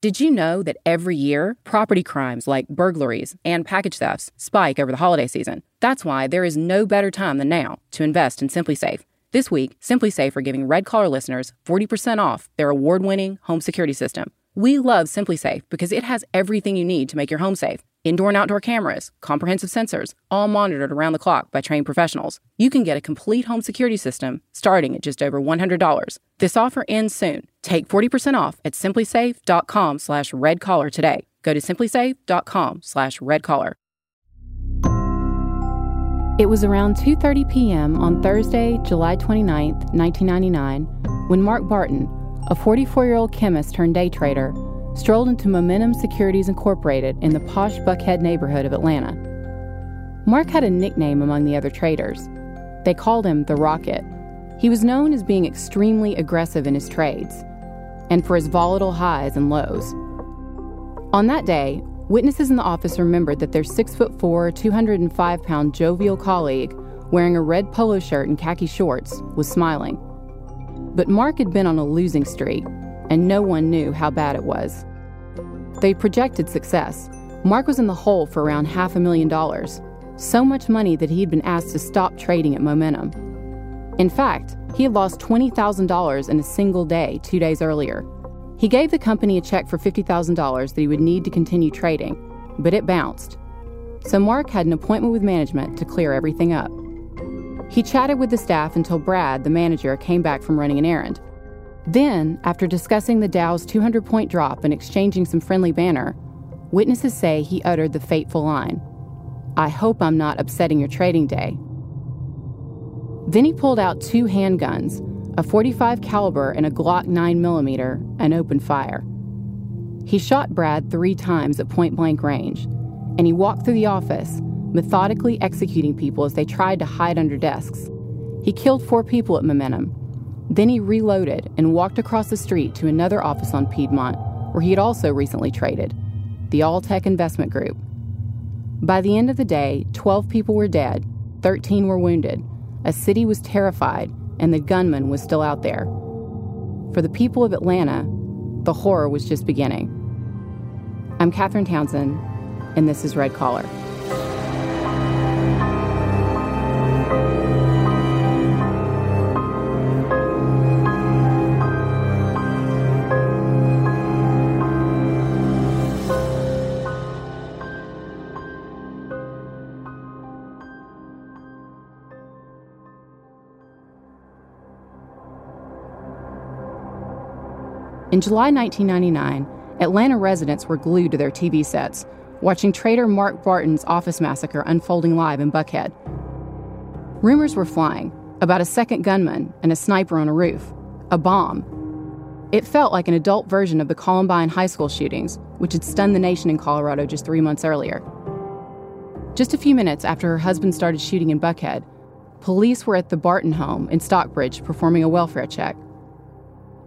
Did you know that every year, property crimes like burglaries and package thefts spike over the holiday season? That's why there is no better time than now to invest in SimpliSafe. This week, SimpliSafe are giving Red Collar listeners 40% off their award winning home security system. We love SimpliSafe because it has everything you need to make your home safe indoor and outdoor cameras, comprehensive sensors, all monitored around the clock by trained professionals. You can get a complete home security system starting at just over $100. This offer ends soon. Take 40% off at simplisafe.com slash redcollar today. Go to simplisafe.com slash redcollar. It was around 2.30 p.m. on Thursday, July 29, 1999, when Mark Barton, a 44-year-old chemist turned day trader, strolled into Momentum Securities Incorporated in the posh Buckhead neighborhood of Atlanta. Mark had a nickname among the other traders. They called him the Rocket. He was known as being extremely aggressive in his trades and for his volatile highs and lows. On that day, witnesses in the office remembered that their 6'4, 205 pound jovial colleague, wearing a red polo shirt and khaki shorts, was smiling. But Mark had been on a losing streak, and no one knew how bad it was. They projected success. Mark was in the hole for around half a million dollars, so much money that he'd been asked to stop trading at Momentum. In fact, he had lost $20,000 in a single day two days earlier. He gave the company a check for $50,000 that he would need to continue trading, but it bounced. So Mark had an appointment with management to clear everything up. He chatted with the staff until Brad, the manager, came back from running an errand. Then, after discussing the Dow's 200 point drop and exchanging some friendly banter, witnesses say he uttered the fateful line I hope I'm not upsetting your trading day. Then he pulled out two handguns, a 45 caliber and a Glock 9mm, and opened fire. He shot Brad three times at point blank range, and he walked through the office, methodically executing people as they tried to hide under desks. He killed four people at Momentum, then he reloaded and walked across the street to another office on Piedmont, where he had also recently traded the Alltech Investment Group. By the end of the day, 12 people were dead, 13 were wounded. A city was terrified, and the gunman was still out there. For the people of Atlanta, the horror was just beginning. I'm Catherine Townsend, and this is Red Collar. In July 1999, Atlanta residents were glued to their TV sets, watching trader Mark Barton's office massacre unfolding live in Buckhead. Rumors were flying about a second gunman and a sniper on a roof, a bomb. It felt like an adult version of the Columbine high school shootings, which had stunned the nation in Colorado just three months earlier. Just a few minutes after her husband started shooting in Buckhead, police were at the Barton home in Stockbridge performing a welfare check.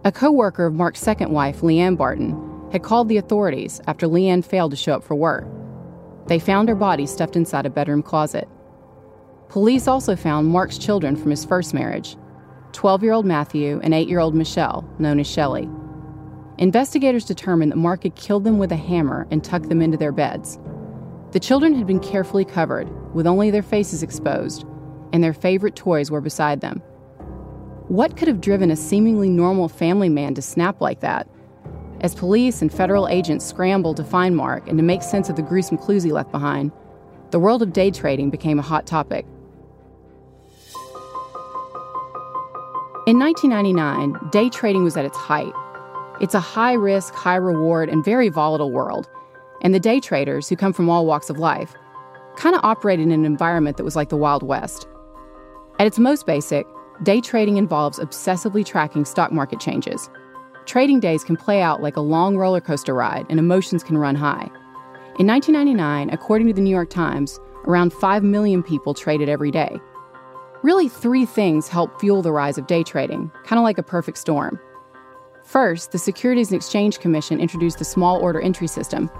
A co worker of Mark's second wife, Leanne Barton, had called the authorities after Leanne failed to show up for work. They found her body stuffed inside a bedroom closet. Police also found Mark's children from his first marriage 12 year old Matthew and 8 year old Michelle, known as Shelley. Investigators determined that Mark had killed them with a hammer and tucked them into their beds. The children had been carefully covered, with only their faces exposed, and their favorite toys were beside them. What could have driven a seemingly normal family man to snap like that? As police and federal agents scrambled to find Mark and to make sense of the gruesome clues he left behind, the world of day trading became a hot topic. In 1999, day trading was at its height. It's a high risk, high reward, and very volatile world. And the day traders, who come from all walks of life, kind of operate in an environment that was like the Wild West. At its most basic, Day trading involves obsessively tracking stock market changes. Trading days can play out like a long roller coaster ride, and emotions can run high. In 1999, according to the New York Times, around 5 million people traded every day. Really, three things helped fuel the rise of day trading, kind of like a perfect storm. First, the Securities and Exchange Commission introduced the small order entry system.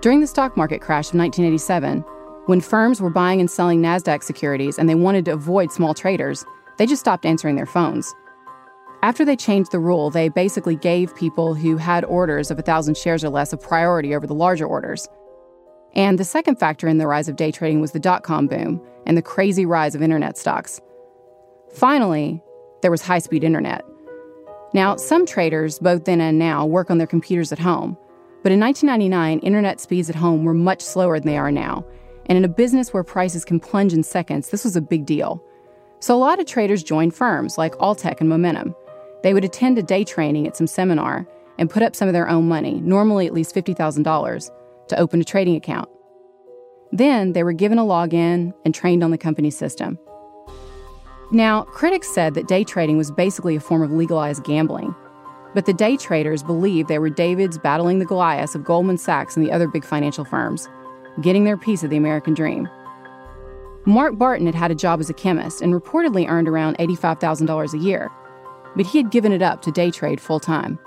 During the stock market crash of 1987, when firms were buying and selling NASDAQ securities and they wanted to avoid small traders, they just stopped answering their phones. After they changed the rule, they basically gave people who had orders of 1,000 shares or less a priority over the larger orders. And the second factor in the rise of day trading was the dot com boom and the crazy rise of internet stocks. Finally, there was high speed internet. Now, some traders, both then and now, work on their computers at home. But in 1999, internet speeds at home were much slower than they are now. And in a business where prices can plunge in seconds, this was a big deal. So a lot of traders joined firms like Alltech and Momentum. They would attend a day training at some seminar and put up some of their own money, normally at least $50,000, to open a trading account. Then they were given a login and trained on the company system. Now, critics said that day trading was basically a form of legalized gambling. But the day traders believed they were Davids battling the Goliaths of Goldman Sachs and the other big financial firms, getting their piece of the American dream. Mark Barton had had a job as a chemist and reportedly earned around $85,000 a year, but he had given it up to day trade full time.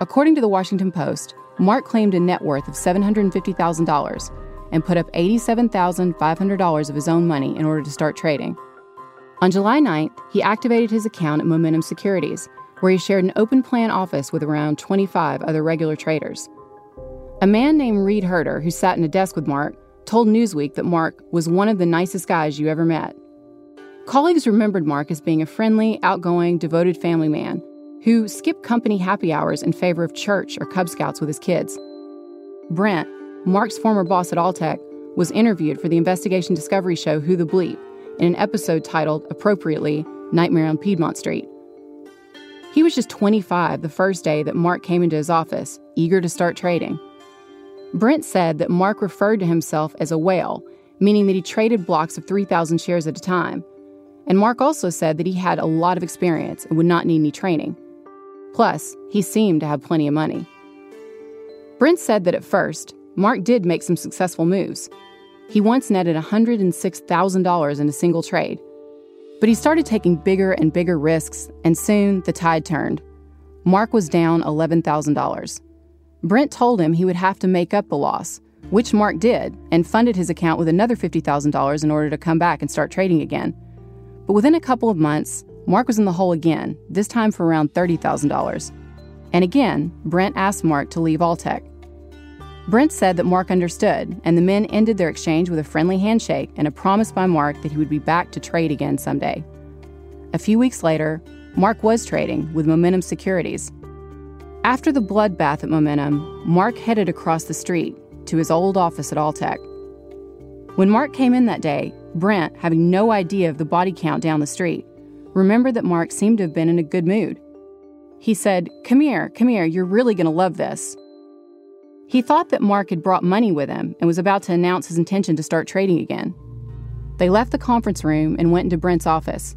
According to the Washington Post, Mark claimed a net worth of $750,000 and put up $87,500 of his own money in order to start trading. On July 9th, he activated his account at Momentum Securities, where he shared an open plan office with around 25 other regular traders. A man named Reed Herder, who sat in a desk with Mark, told Newsweek that Mark was one of the nicest guys you ever met. Colleagues remembered Mark as being a friendly, outgoing, devoted family man who skipped company happy hours in favor of church or Cub Scouts with his kids. Brent, Mark's former boss at Alltech, was interviewed for the investigation discovery show Who the Bleep in an episode titled, appropriately, Nightmare on Piedmont Street. He was just 25 the first day that Mark came into his office, eager to start trading. Brent said that Mark referred to himself as a whale, meaning that he traded blocks of 3,000 shares at a time. And Mark also said that he had a lot of experience and would not need any training. Plus, he seemed to have plenty of money. Brent said that at first, Mark did make some successful moves. He once netted $106,000 in a single trade. But he started taking bigger and bigger risks, and soon the tide turned. Mark was down $11,000. Brent told him he would have to make up the loss, which Mark did, and funded his account with another $50,000 in order to come back and start trading again. But within a couple of months, Mark was in the hole again, this time for around $30,000. And again, Brent asked Mark to leave Alltech. Brent said that Mark understood, and the men ended their exchange with a friendly handshake and a promise by Mark that he would be back to trade again someday. A few weeks later, Mark was trading with Momentum Securities. After the bloodbath at Momentum, Mark headed across the street to his old office at Alltech. When Mark came in that day, Brent, having no idea of the body count down the street, remembered that Mark seemed to have been in a good mood. He said, Come here, come here, you're really going to love this. He thought that Mark had brought money with him and was about to announce his intention to start trading again. They left the conference room and went into Brent's office.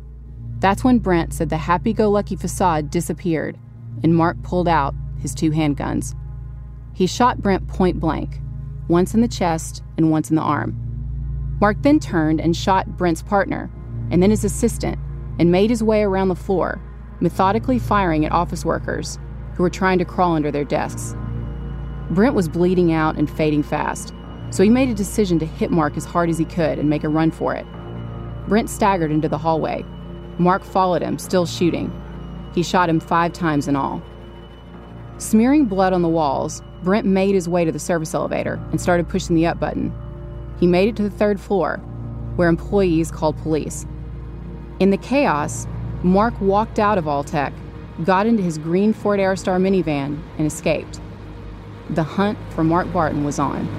That's when Brent said the happy go lucky facade disappeared and Mark pulled out his two handguns. He shot Brent point blank, once in the chest and once in the arm. Mark then turned and shot Brent's partner, and then his assistant, and made his way around the floor, methodically firing at office workers who were trying to crawl under their desks. Brent was bleeding out and fading fast, so he made a decision to hit Mark as hard as he could and make a run for it. Brent staggered into the hallway. Mark followed him, still shooting. He shot him five times in all. Smearing blood on the walls, Brent made his way to the service elevator and started pushing the up button. He made it to the third floor, where employees called police. In the chaos, Mark walked out of Alltech, got into his green Ford Aerostar minivan, and escaped the hunt for Mark Barton was on.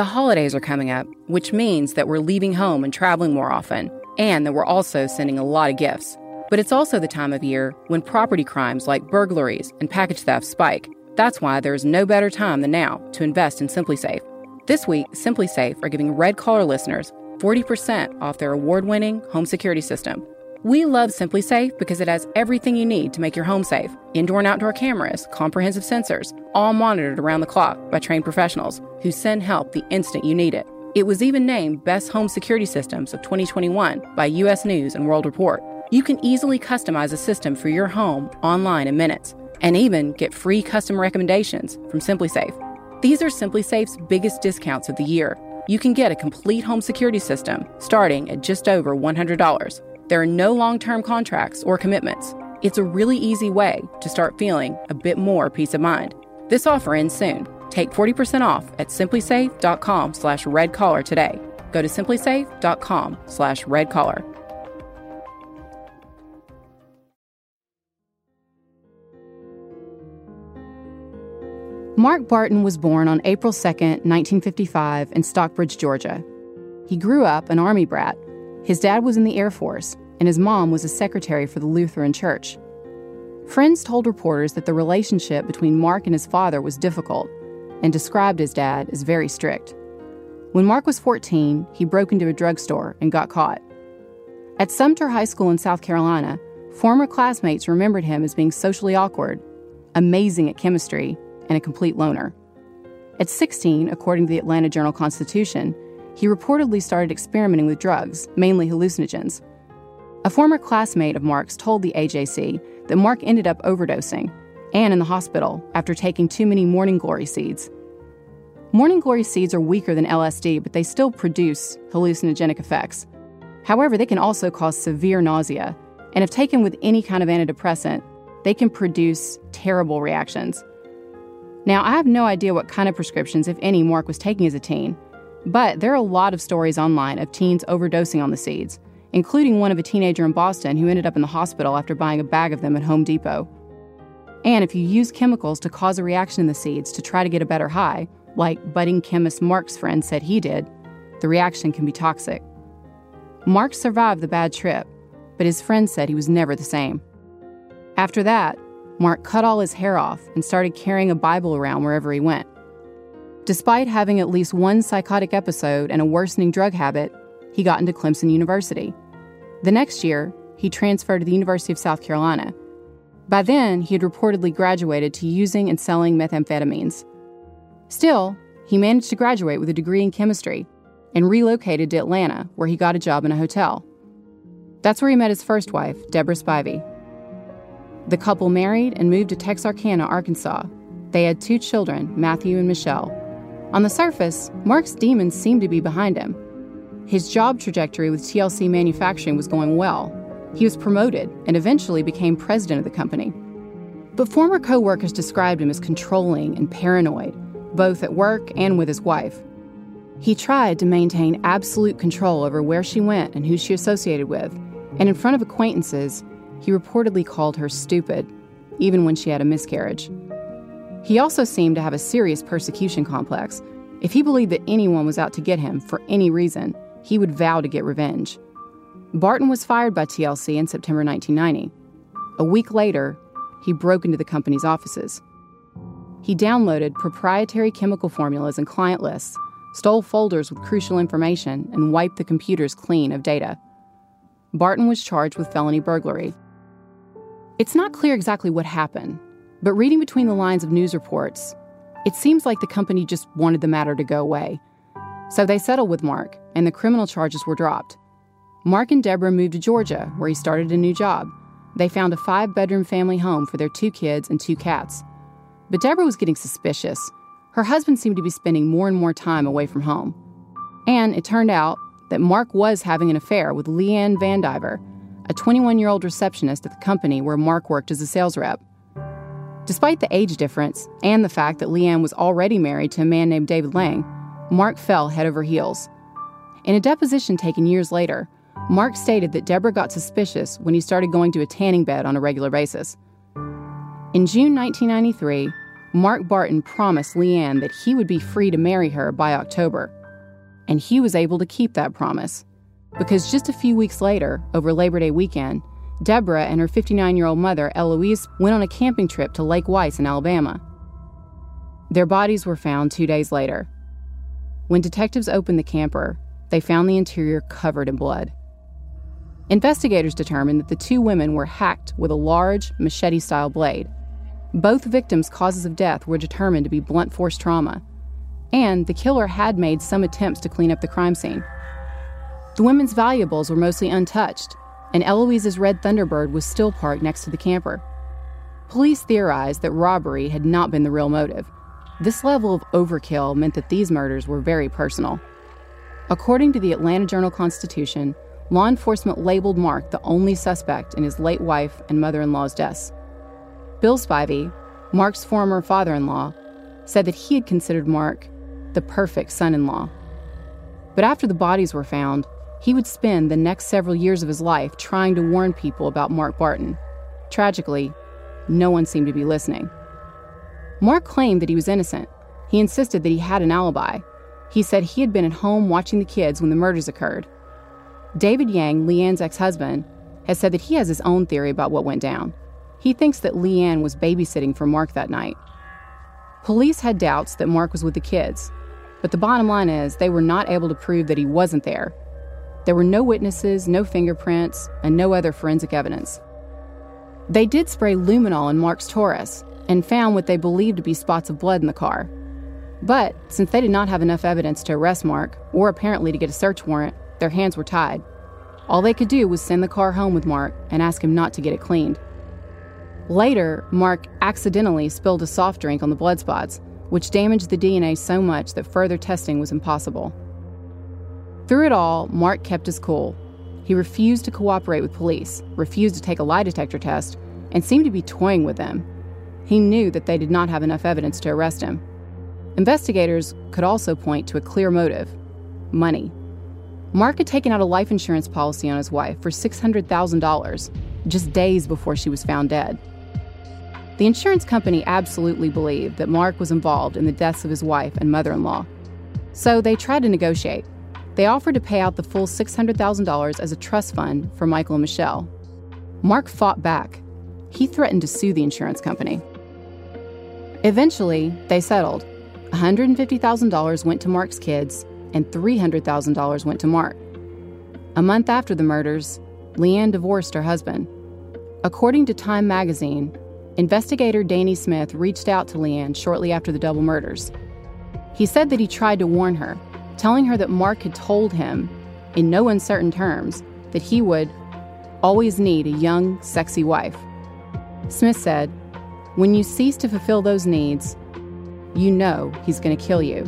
The holidays are coming up, which means that we're leaving home and traveling more often, and that we're also sending a lot of gifts. But it's also the time of year when property crimes like burglaries and package theft spike. That's why there's no better time than now to invest in SimpliSafe. This week, SimpliSafe are giving Red Collar listeners 40% off their award winning home security system. We love SimpliSafe because it has everything you need to make your home safe indoor and outdoor cameras, comprehensive sensors, all monitored around the clock by trained professionals who send help the instant you need it. It was even named Best Home Security Systems of 2021 by US News and World Report. You can easily customize a system for your home online in minutes and even get free custom recommendations from SimpliSafe. These are SimpliSafe's biggest discounts of the year. You can get a complete home security system starting at just over $100. There are no long term contracts or commitments. It's a really easy way to start feeling a bit more peace of mind. This offer ends soon. Take 40% off at simplisafe.com slash redcollar today. Go to simplisafe.com slash redcollar. Mark Barton was born on April 2, 1955, in Stockbridge, Georgia. He grew up an Army brat. His dad was in the Air Force, and his mom was a secretary for the Lutheran Church. Friends told reporters that the relationship between Mark and his father was difficult and described his dad as very strict. When Mark was 14, he broke into a drugstore and got caught. At Sumter High School in South Carolina, former classmates remembered him as being socially awkward, amazing at chemistry, and a complete loner. At 16, according to the Atlanta Journal Constitution, he reportedly started experimenting with drugs, mainly hallucinogens. A former classmate of Mark's told the AJC that Mark ended up overdosing and in the hospital after taking too many morning glory seeds. Morning glory seeds are weaker than LSD, but they still produce hallucinogenic effects. However, they can also cause severe nausea, and if taken with any kind of antidepressant, they can produce terrible reactions. Now, I have no idea what kind of prescriptions, if any, Mark was taking as a teen, but there are a lot of stories online of teens overdosing on the seeds, including one of a teenager in Boston who ended up in the hospital after buying a bag of them at Home Depot. And if you use chemicals to cause a reaction in the seeds to try to get a better high, like budding chemist Mark's friend said he did, the reaction can be toxic. Mark survived the bad trip, but his friend said he was never the same. After that, Mark cut all his hair off and started carrying a Bible around wherever he went. Despite having at least one psychotic episode and a worsening drug habit, he got into Clemson University. The next year, he transferred to the University of South Carolina. By then, he had reportedly graduated to using and selling methamphetamines. Still, he managed to graduate with a degree in chemistry and relocated to Atlanta, where he got a job in a hotel. That's where he met his first wife, Deborah Spivey. The couple married and moved to Texarkana, Arkansas. They had two children, Matthew and Michelle. On the surface, Mark's demons seemed to be behind him. His job trajectory with TLC Manufacturing was going well. He was promoted and eventually became president of the company. But former coworkers described him as controlling and paranoid, both at work and with his wife. He tried to maintain absolute control over where she went and who she associated with, and in front of acquaintances, he reportedly called her stupid, even when she had a miscarriage. He also seemed to have a serious persecution complex. If he believed that anyone was out to get him for any reason, he would vow to get revenge. Barton was fired by TLC in September 1990. A week later, he broke into the company's offices. He downloaded proprietary chemical formulas and client lists, stole folders with crucial information, and wiped the computers clean of data. Barton was charged with felony burglary it's not clear exactly what happened, but reading between the lines of news reports, it seems like the company just wanted the matter to go away. So they settled with Mark, and the criminal charges were dropped. Mark and Deborah moved to Georgia, where he started a new job. They found a five bedroom family home for their two kids and two cats. But Deborah was getting suspicious. Her husband seemed to be spending more and more time away from home. And it turned out that Mark was having an affair with Leanne Vandiver, a 21 year old receptionist at the company where Mark worked as a sales rep. Despite the age difference and the fact that Leanne was already married to a man named David Lang, Mark fell head over heels. In a deposition taken years later, Mark stated that Deborah got suspicious when he started going to a tanning bed on a regular basis. In June 1993, Mark Barton promised Leanne that he would be free to marry her by October. And he was able to keep that promise because just a few weeks later, over Labor Day weekend, Deborah and her 59 year old mother, Eloise, went on a camping trip to Lake Weiss in Alabama. Their bodies were found two days later. When detectives opened the camper, they found the interior covered in blood. Investigators determined that the two women were hacked with a large, machete style blade. Both victims' causes of death were determined to be blunt force trauma, and the killer had made some attempts to clean up the crime scene. The women's valuables were mostly untouched, and Eloise's red Thunderbird was still parked next to the camper. Police theorized that robbery had not been the real motive. This level of overkill meant that these murders were very personal. According to the Atlanta Journal Constitution, law enforcement labeled Mark the only suspect in his late wife and mother in law's deaths. Bill Spivey, Mark's former father in law, said that he had considered Mark the perfect son in law. But after the bodies were found, he would spend the next several years of his life trying to warn people about Mark Barton. Tragically, no one seemed to be listening. Mark claimed that he was innocent. He insisted that he had an alibi. He said he had been at home watching the kids when the murders occurred. David Yang, Leanne's ex husband, has said that he has his own theory about what went down. He thinks that Leanne was babysitting for Mark that night. Police had doubts that Mark was with the kids, but the bottom line is they were not able to prove that he wasn't there. There were no witnesses, no fingerprints, and no other forensic evidence. They did spray luminol in Mark's Taurus and found what they believed to be spots of blood in the car. But since they did not have enough evidence to arrest Mark, or apparently to get a search warrant, their hands were tied. All they could do was send the car home with Mark and ask him not to get it cleaned. Later, Mark accidentally spilled a soft drink on the blood spots, which damaged the DNA so much that further testing was impossible. Through it all, Mark kept his cool. He refused to cooperate with police, refused to take a lie detector test, and seemed to be toying with them. He knew that they did not have enough evidence to arrest him. Investigators could also point to a clear motive money. Mark had taken out a life insurance policy on his wife for $600,000 just days before she was found dead. The insurance company absolutely believed that Mark was involved in the deaths of his wife and mother in law. So they tried to negotiate. They offered to pay out the full $600,000 as a trust fund for Michael and Michelle. Mark fought back. He threatened to sue the insurance company. Eventually, they settled. $150,000 went to Mark's kids, and $300,000 went to Mark. A month after the murders, Leanne divorced her husband. According to Time magazine, Investigator Danny Smith reached out to Leanne shortly after the double murders. He said that he tried to warn her, telling her that Mark had told him, in no uncertain terms, that he would always need a young, sexy wife. Smith said, When you cease to fulfill those needs, you know he's going to kill you.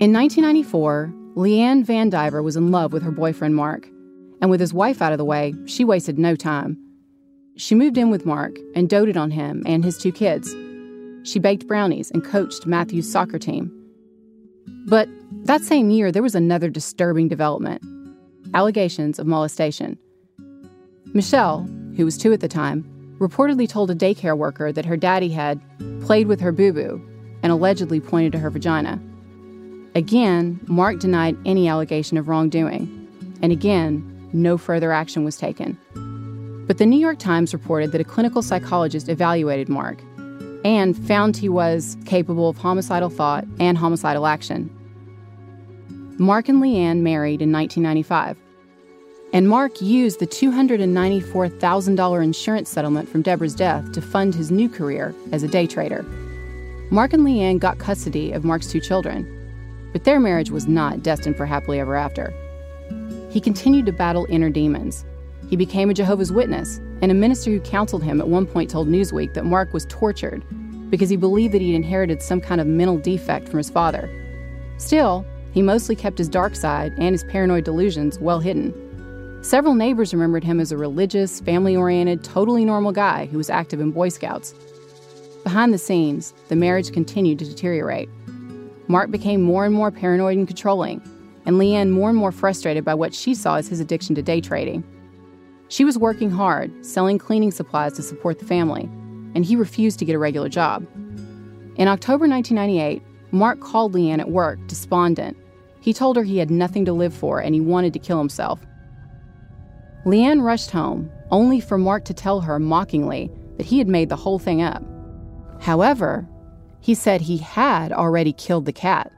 In 1994, Leanne Vandiver was in love with her boyfriend Mark, and with his wife out of the way, she wasted no time. She moved in with Mark and doted on him and his two kids. She baked brownies and coached Matthew's soccer team. But that same year, there was another disturbing development allegations of molestation. Michelle, who was two at the time, reportedly told a daycare worker that her daddy had played with her boo boo and allegedly pointed to her vagina. Again, Mark denied any allegation of wrongdoing, and again, no further action was taken. But the New York Times reported that a clinical psychologist evaluated Mark and found he was capable of homicidal thought and homicidal action. Mark and Leanne married in 1995. And Mark used the $294,000 insurance settlement from Deborah's death to fund his new career as a day trader. Mark and Leanne got custody of Mark's two children, but their marriage was not destined for happily ever after. He continued to battle inner demons. He became a Jehovah's Witness, and a minister who counseled him at one point told Newsweek that Mark was tortured because he believed that he'd inherited some kind of mental defect from his father. Still, he mostly kept his dark side and his paranoid delusions well hidden. Several neighbors remembered him as a religious, family oriented, totally normal guy who was active in Boy Scouts. Behind the scenes, the marriage continued to deteriorate. Mark became more and more paranoid and controlling, and Leanne more and more frustrated by what she saw as his addiction to day trading. She was working hard, selling cleaning supplies to support the family, and he refused to get a regular job. In October 1998, Mark called Leanne at work, despondent. He told her he had nothing to live for and he wanted to kill himself. Leanne rushed home, only for Mark to tell her mockingly that he had made the whole thing up. However, he said he had already killed the cat.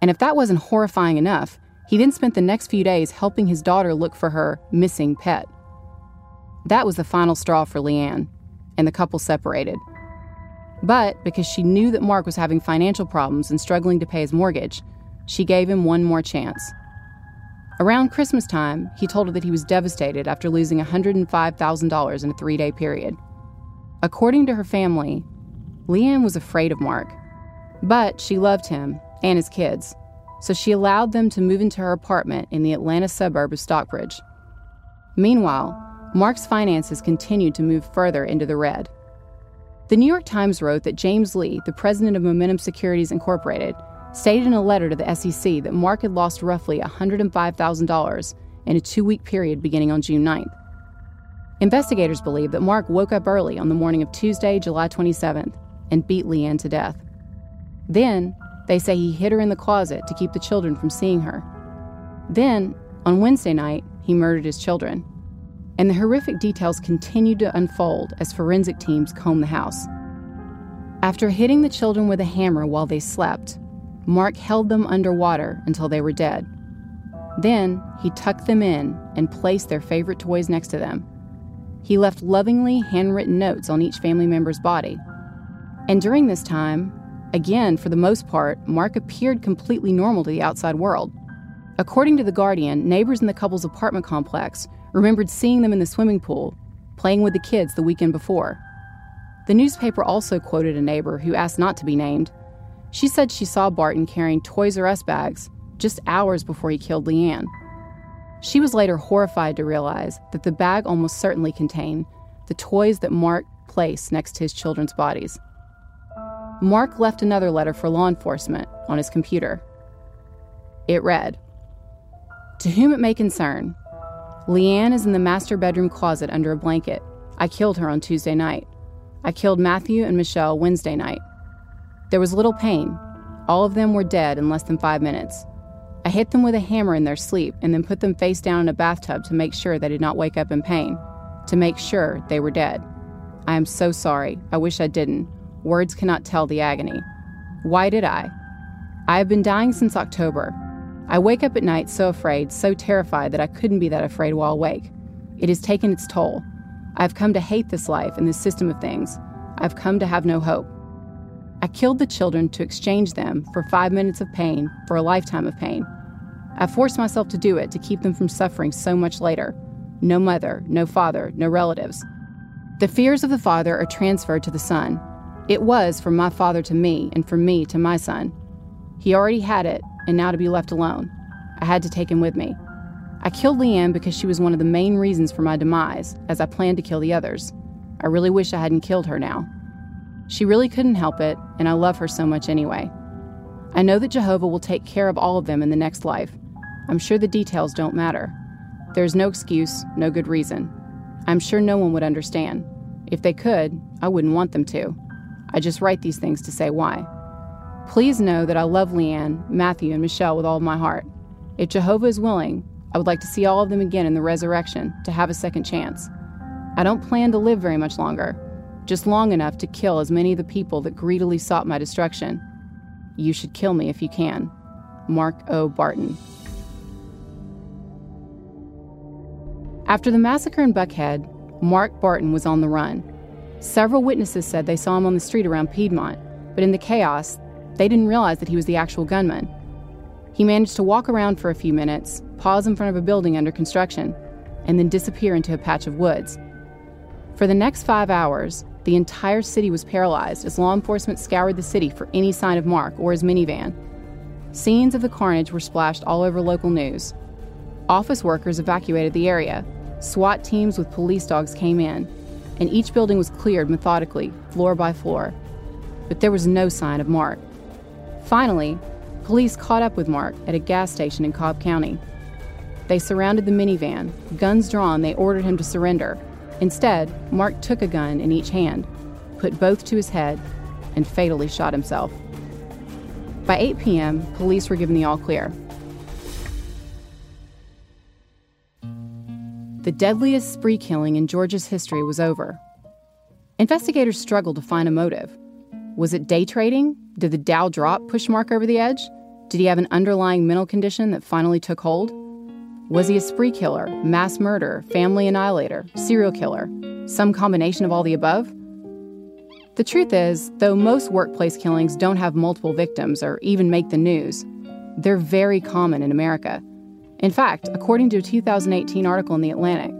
And if that wasn't horrifying enough, he then spent the next few days helping his daughter look for her missing pet. That was the final straw for Leanne, and the couple separated. But because she knew that Mark was having financial problems and struggling to pay his mortgage, she gave him one more chance. Around Christmas time, he told her that he was devastated after losing $105,000 in a three day period. According to her family, Leanne was afraid of Mark, but she loved him and his kids, so she allowed them to move into her apartment in the Atlanta suburb of Stockbridge. Meanwhile, Mark's finances continued to move further into the red. The New York Times wrote that James Lee, the president of Momentum Securities Incorporated, stated in a letter to the SEC that Mark had lost roughly $105,000 in a two week period beginning on June 9th. Investigators believe that Mark woke up early on the morning of Tuesday, July 27th, and beat Leanne to death. Then, they say he hid her in the closet to keep the children from seeing her. Then, on Wednesday night, he murdered his children. And the horrific details continued to unfold as forensic teams combed the house. After hitting the children with a hammer while they slept, Mark held them underwater until they were dead. Then he tucked them in and placed their favorite toys next to them. He left lovingly handwritten notes on each family member's body. And during this time, again, for the most part, Mark appeared completely normal to the outside world. According to The Guardian, neighbors in the couple's apartment complex remembered seeing them in the swimming pool, playing with the kids the weekend before. The newspaper also quoted a neighbor who asked not to be named she said she saw Barton carrying Toys R Us bags just hours before he killed Leanne. She was later horrified to realize that the bag almost certainly contained the toys that Mark placed next to his children's bodies. Mark left another letter for law enforcement on his computer. It read To whom it may concern, Leanne is in the master bedroom closet under a blanket. I killed her on Tuesday night. I killed Matthew and Michelle Wednesday night. There was little pain. All of them were dead in less than five minutes. I hit them with a hammer in their sleep and then put them face down in a bathtub to make sure they did not wake up in pain, to make sure they were dead. I am so sorry. I wish I didn't. Words cannot tell the agony. Why did I? I have been dying since October. I wake up at night so afraid, so terrified that I couldn't be that afraid while awake. It has taken its toll. I've come to hate this life and this system of things. I've come to have no hope. I killed the children to exchange them for five minutes of pain for a lifetime of pain. I forced myself to do it to keep them from suffering so much later. No mother, no father, no relatives. The fears of the father are transferred to the son. It was from my father to me, and from me to my son. He already had it, and now to be left alone. I had to take him with me. I killed Leanne because she was one of the main reasons for my demise, as I planned to kill the others. I really wish I hadn't killed her now. She really couldn't help it, and I love her so much anyway. I know that Jehovah will take care of all of them in the next life. I'm sure the details don't matter. There's no excuse, no good reason. I'm sure no one would understand. If they could, I wouldn't want them to. I just write these things to say why. Please know that I love Leanne, Matthew, and Michelle with all my heart. If Jehovah is willing, I would like to see all of them again in the resurrection to have a second chance. I don't plan to live very much longer, just long enough to kill as many of the people that greedily sought my destruction. You should kill me if you can. Mark O. Barton. After the massacre in Buckhead, Mark Barton was on the run. Several witnesses said they saw him on the street around Piedmont, but in the chaos, they didn't realize that he was the actual gunman. He managed to walk around for a few minutes, pause in front of a building under construction, and then disappear into a patch of woods. For the next five hours, the entire city was paralyzed as law enforcement scoured the city for any sign of Mark or his minivan. Scenes of the carnage were splashed all over local news. Office workers evacuated the area. SWAT teams with police dogs came in, and each building was cleared methodically, floor by floor. But there was no sign of Mark. Finally, police caught up with Mark at a gas station in Cobb County. They surrounded the minivan. Guns drawn, they ordered him to surrender, Instead, Mark took a gun in each hand, put both to his head, and fatally shot himself. By 8 p.m., police were given the all clear. The deadliest spree killing in Georgia's history was over. Investigators struggled to find a motive. Was it day trading? Did the Dow drop push Mark over the edge? Did he have an underlying mental condition that finally took hold? Was he a spree killer, mass murderer, family annihilator, serial killer? Some combination of all the above? The truth is, though most workplace killings don't have multiple victims or even make the news, they're very common in America. In fact, according to a 2018 article in The Atlantic,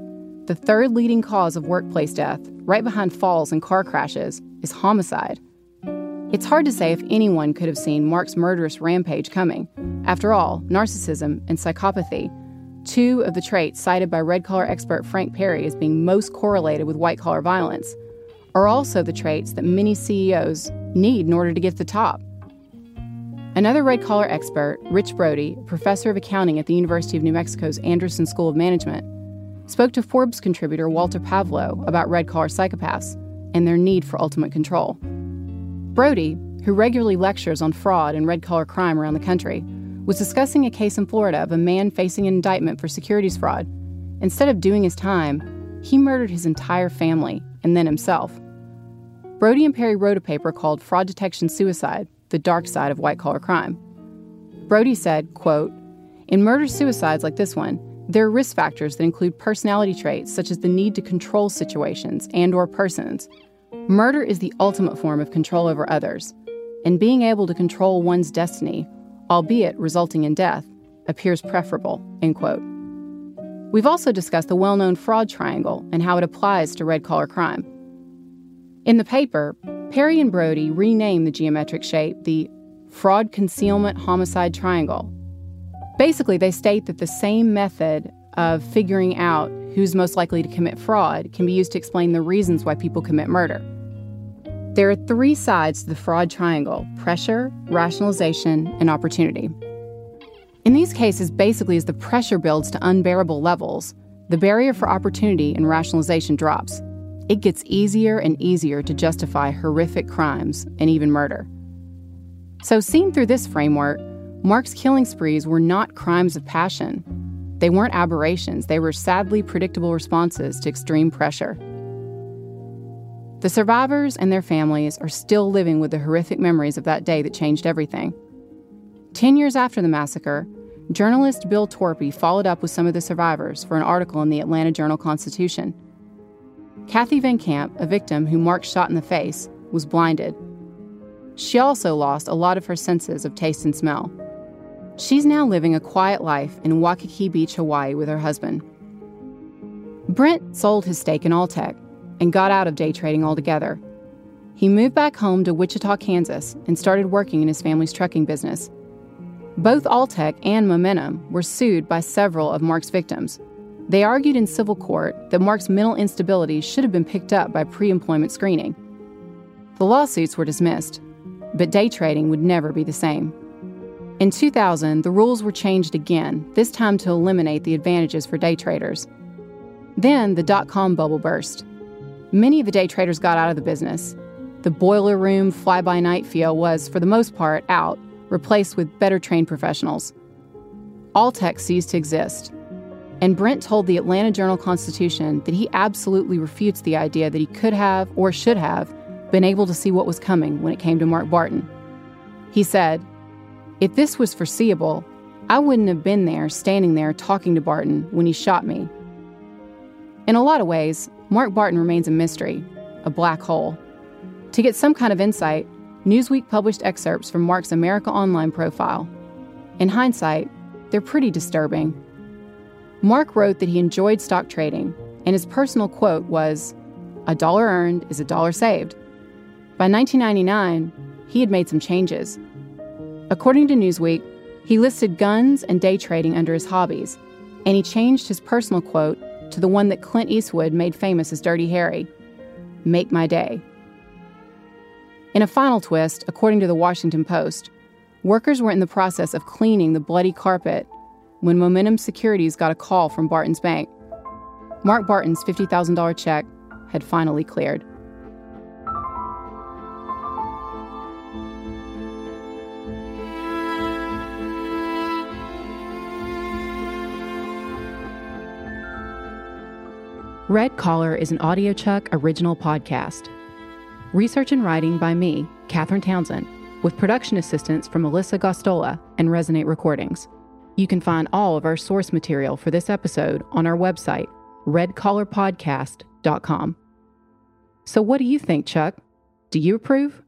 the third leading cause of workplace death, right behind falls and car crashes, is homicide. It's hard to say if anyone could have seen Mark's murderous rampage coming. After all, narcissism and psychopathy, two of the traits cited by red collar expert Frank Perry as being most correlated with white collar violence, are also the traits that many CEOs need in order to get to the top. Another red collar expert, Rich Brody, professor of accounting at the University of New Mexico's Anderson School of Management, spoke to Forbes contributor Walter Pavlo about red collar psychopaths and their need for ultimate control. Brody, who regularly lectures on fraud and red collar crime around the country, was discussing a case in Florida of a man facing an indictment for securities fraud. Instead of doing his time, he murdered his entire family and then himself. Brody and Perry wrote a paper called Fraud Detection Suicide the dark side of white collar crime. Brody said, quote, In murder suicides like this one, there are risk factors that include personality traits such as the need to control situations and or persons. Murder is the ultimate form of control over others, and being able to control one's destiny, albeit resulting in death, appears preferable, end quote. We've also discussed the well-known fraud triangle and how it applies to red collar crime. In the paper, Perry and Brody renamed the geometric shape the fraud concealment homicide triangle. Basically, they state that the same method of figuring out who's most likely to commit fraud can be used to explain the reasons why people commit murder. There are three sides to the fraud triangle pressure, rationalization, and opportunity. In these cases, basically, as the pressure builds to unbearable levels, the barrier for opportunity and rationalization drops it gets easier and easier to justify horrific crimes and even murder. So, seen through this framework, Mark's killing sprees were not crimes of passion. They weren't aberrations, they were sadly predictable responses to extreme pressure. The survivors and their families are still living with the horrific memories of that day that changed everything. Ten years after the massacre, journalist Bill Torpy followed up with some of the survivors for an article in the Atlanta Journal Constitution. Kathy Van Camp, a victim who Mark shot in the face, was blinded. She also lost a lot of her senses of taste and smell. She's now living a quiet life in Waikiki Beach, Hawaii with her husband. Brent sold his stake in Alltech and got out of day trading altogether. He moved back home to Wichita, Kansas, and started working in his family's trucking business. Both Alltech and Momentum were sued by several of Mark's victims, they argued in civil court that Mark's mental instability should have been picked up by pre employment screening. The lawsuits were dismissed, but day trading would never be the same. In 2000, the rules were changed again, this time to eliminate the advantages for day traders. Then the dot com bubble burst. Many of the day traders got out of the business. The boiler room, fly by night feel was, for the most part, out, replaced with better trained professionals. Alltech ceased to exist, and Brent told the Atlanta Journal Constitution that he absolutely refutes the idea that he could have or should have been able to see what was coming when it came to Mark Barton. He said, If this was foreseeable, I wouldn't have been there, standing there, talking to Barton when he shot me. In a lot of ways, Mark Barton remains a mystery, a black hole. To get some kind of insight, Newsweek published excerpts from Mark's America Online profile. In hindsight, they're pretty disturbing. Mark wrote that he enjoyed stock trading, and his personal quote was, A dollar earned is a dollar saved. By 1999, he had made some changes. According to Newsweek, he listed guns and day trading under his hobbies, and he changed his personal quote to the one that Clint Eastwood made famous as Dirty Harry Make my day. In a final twist, according to the Washington Post, workers were in the process of cleaning the bloody carpet when Momentum Securities got a call from Barton's bank. Mark Barton's $50,000 check had finally cleared. Red Collar is an audiochuck original podcast. Research and writing by me, Catherine Townsend, with production assistance from Melissa Gostola and Resonate Recordings. You can find all of our source material for this episode on our website, redcollarpodcast.com. So, what do you think, Chuck? Do you approve?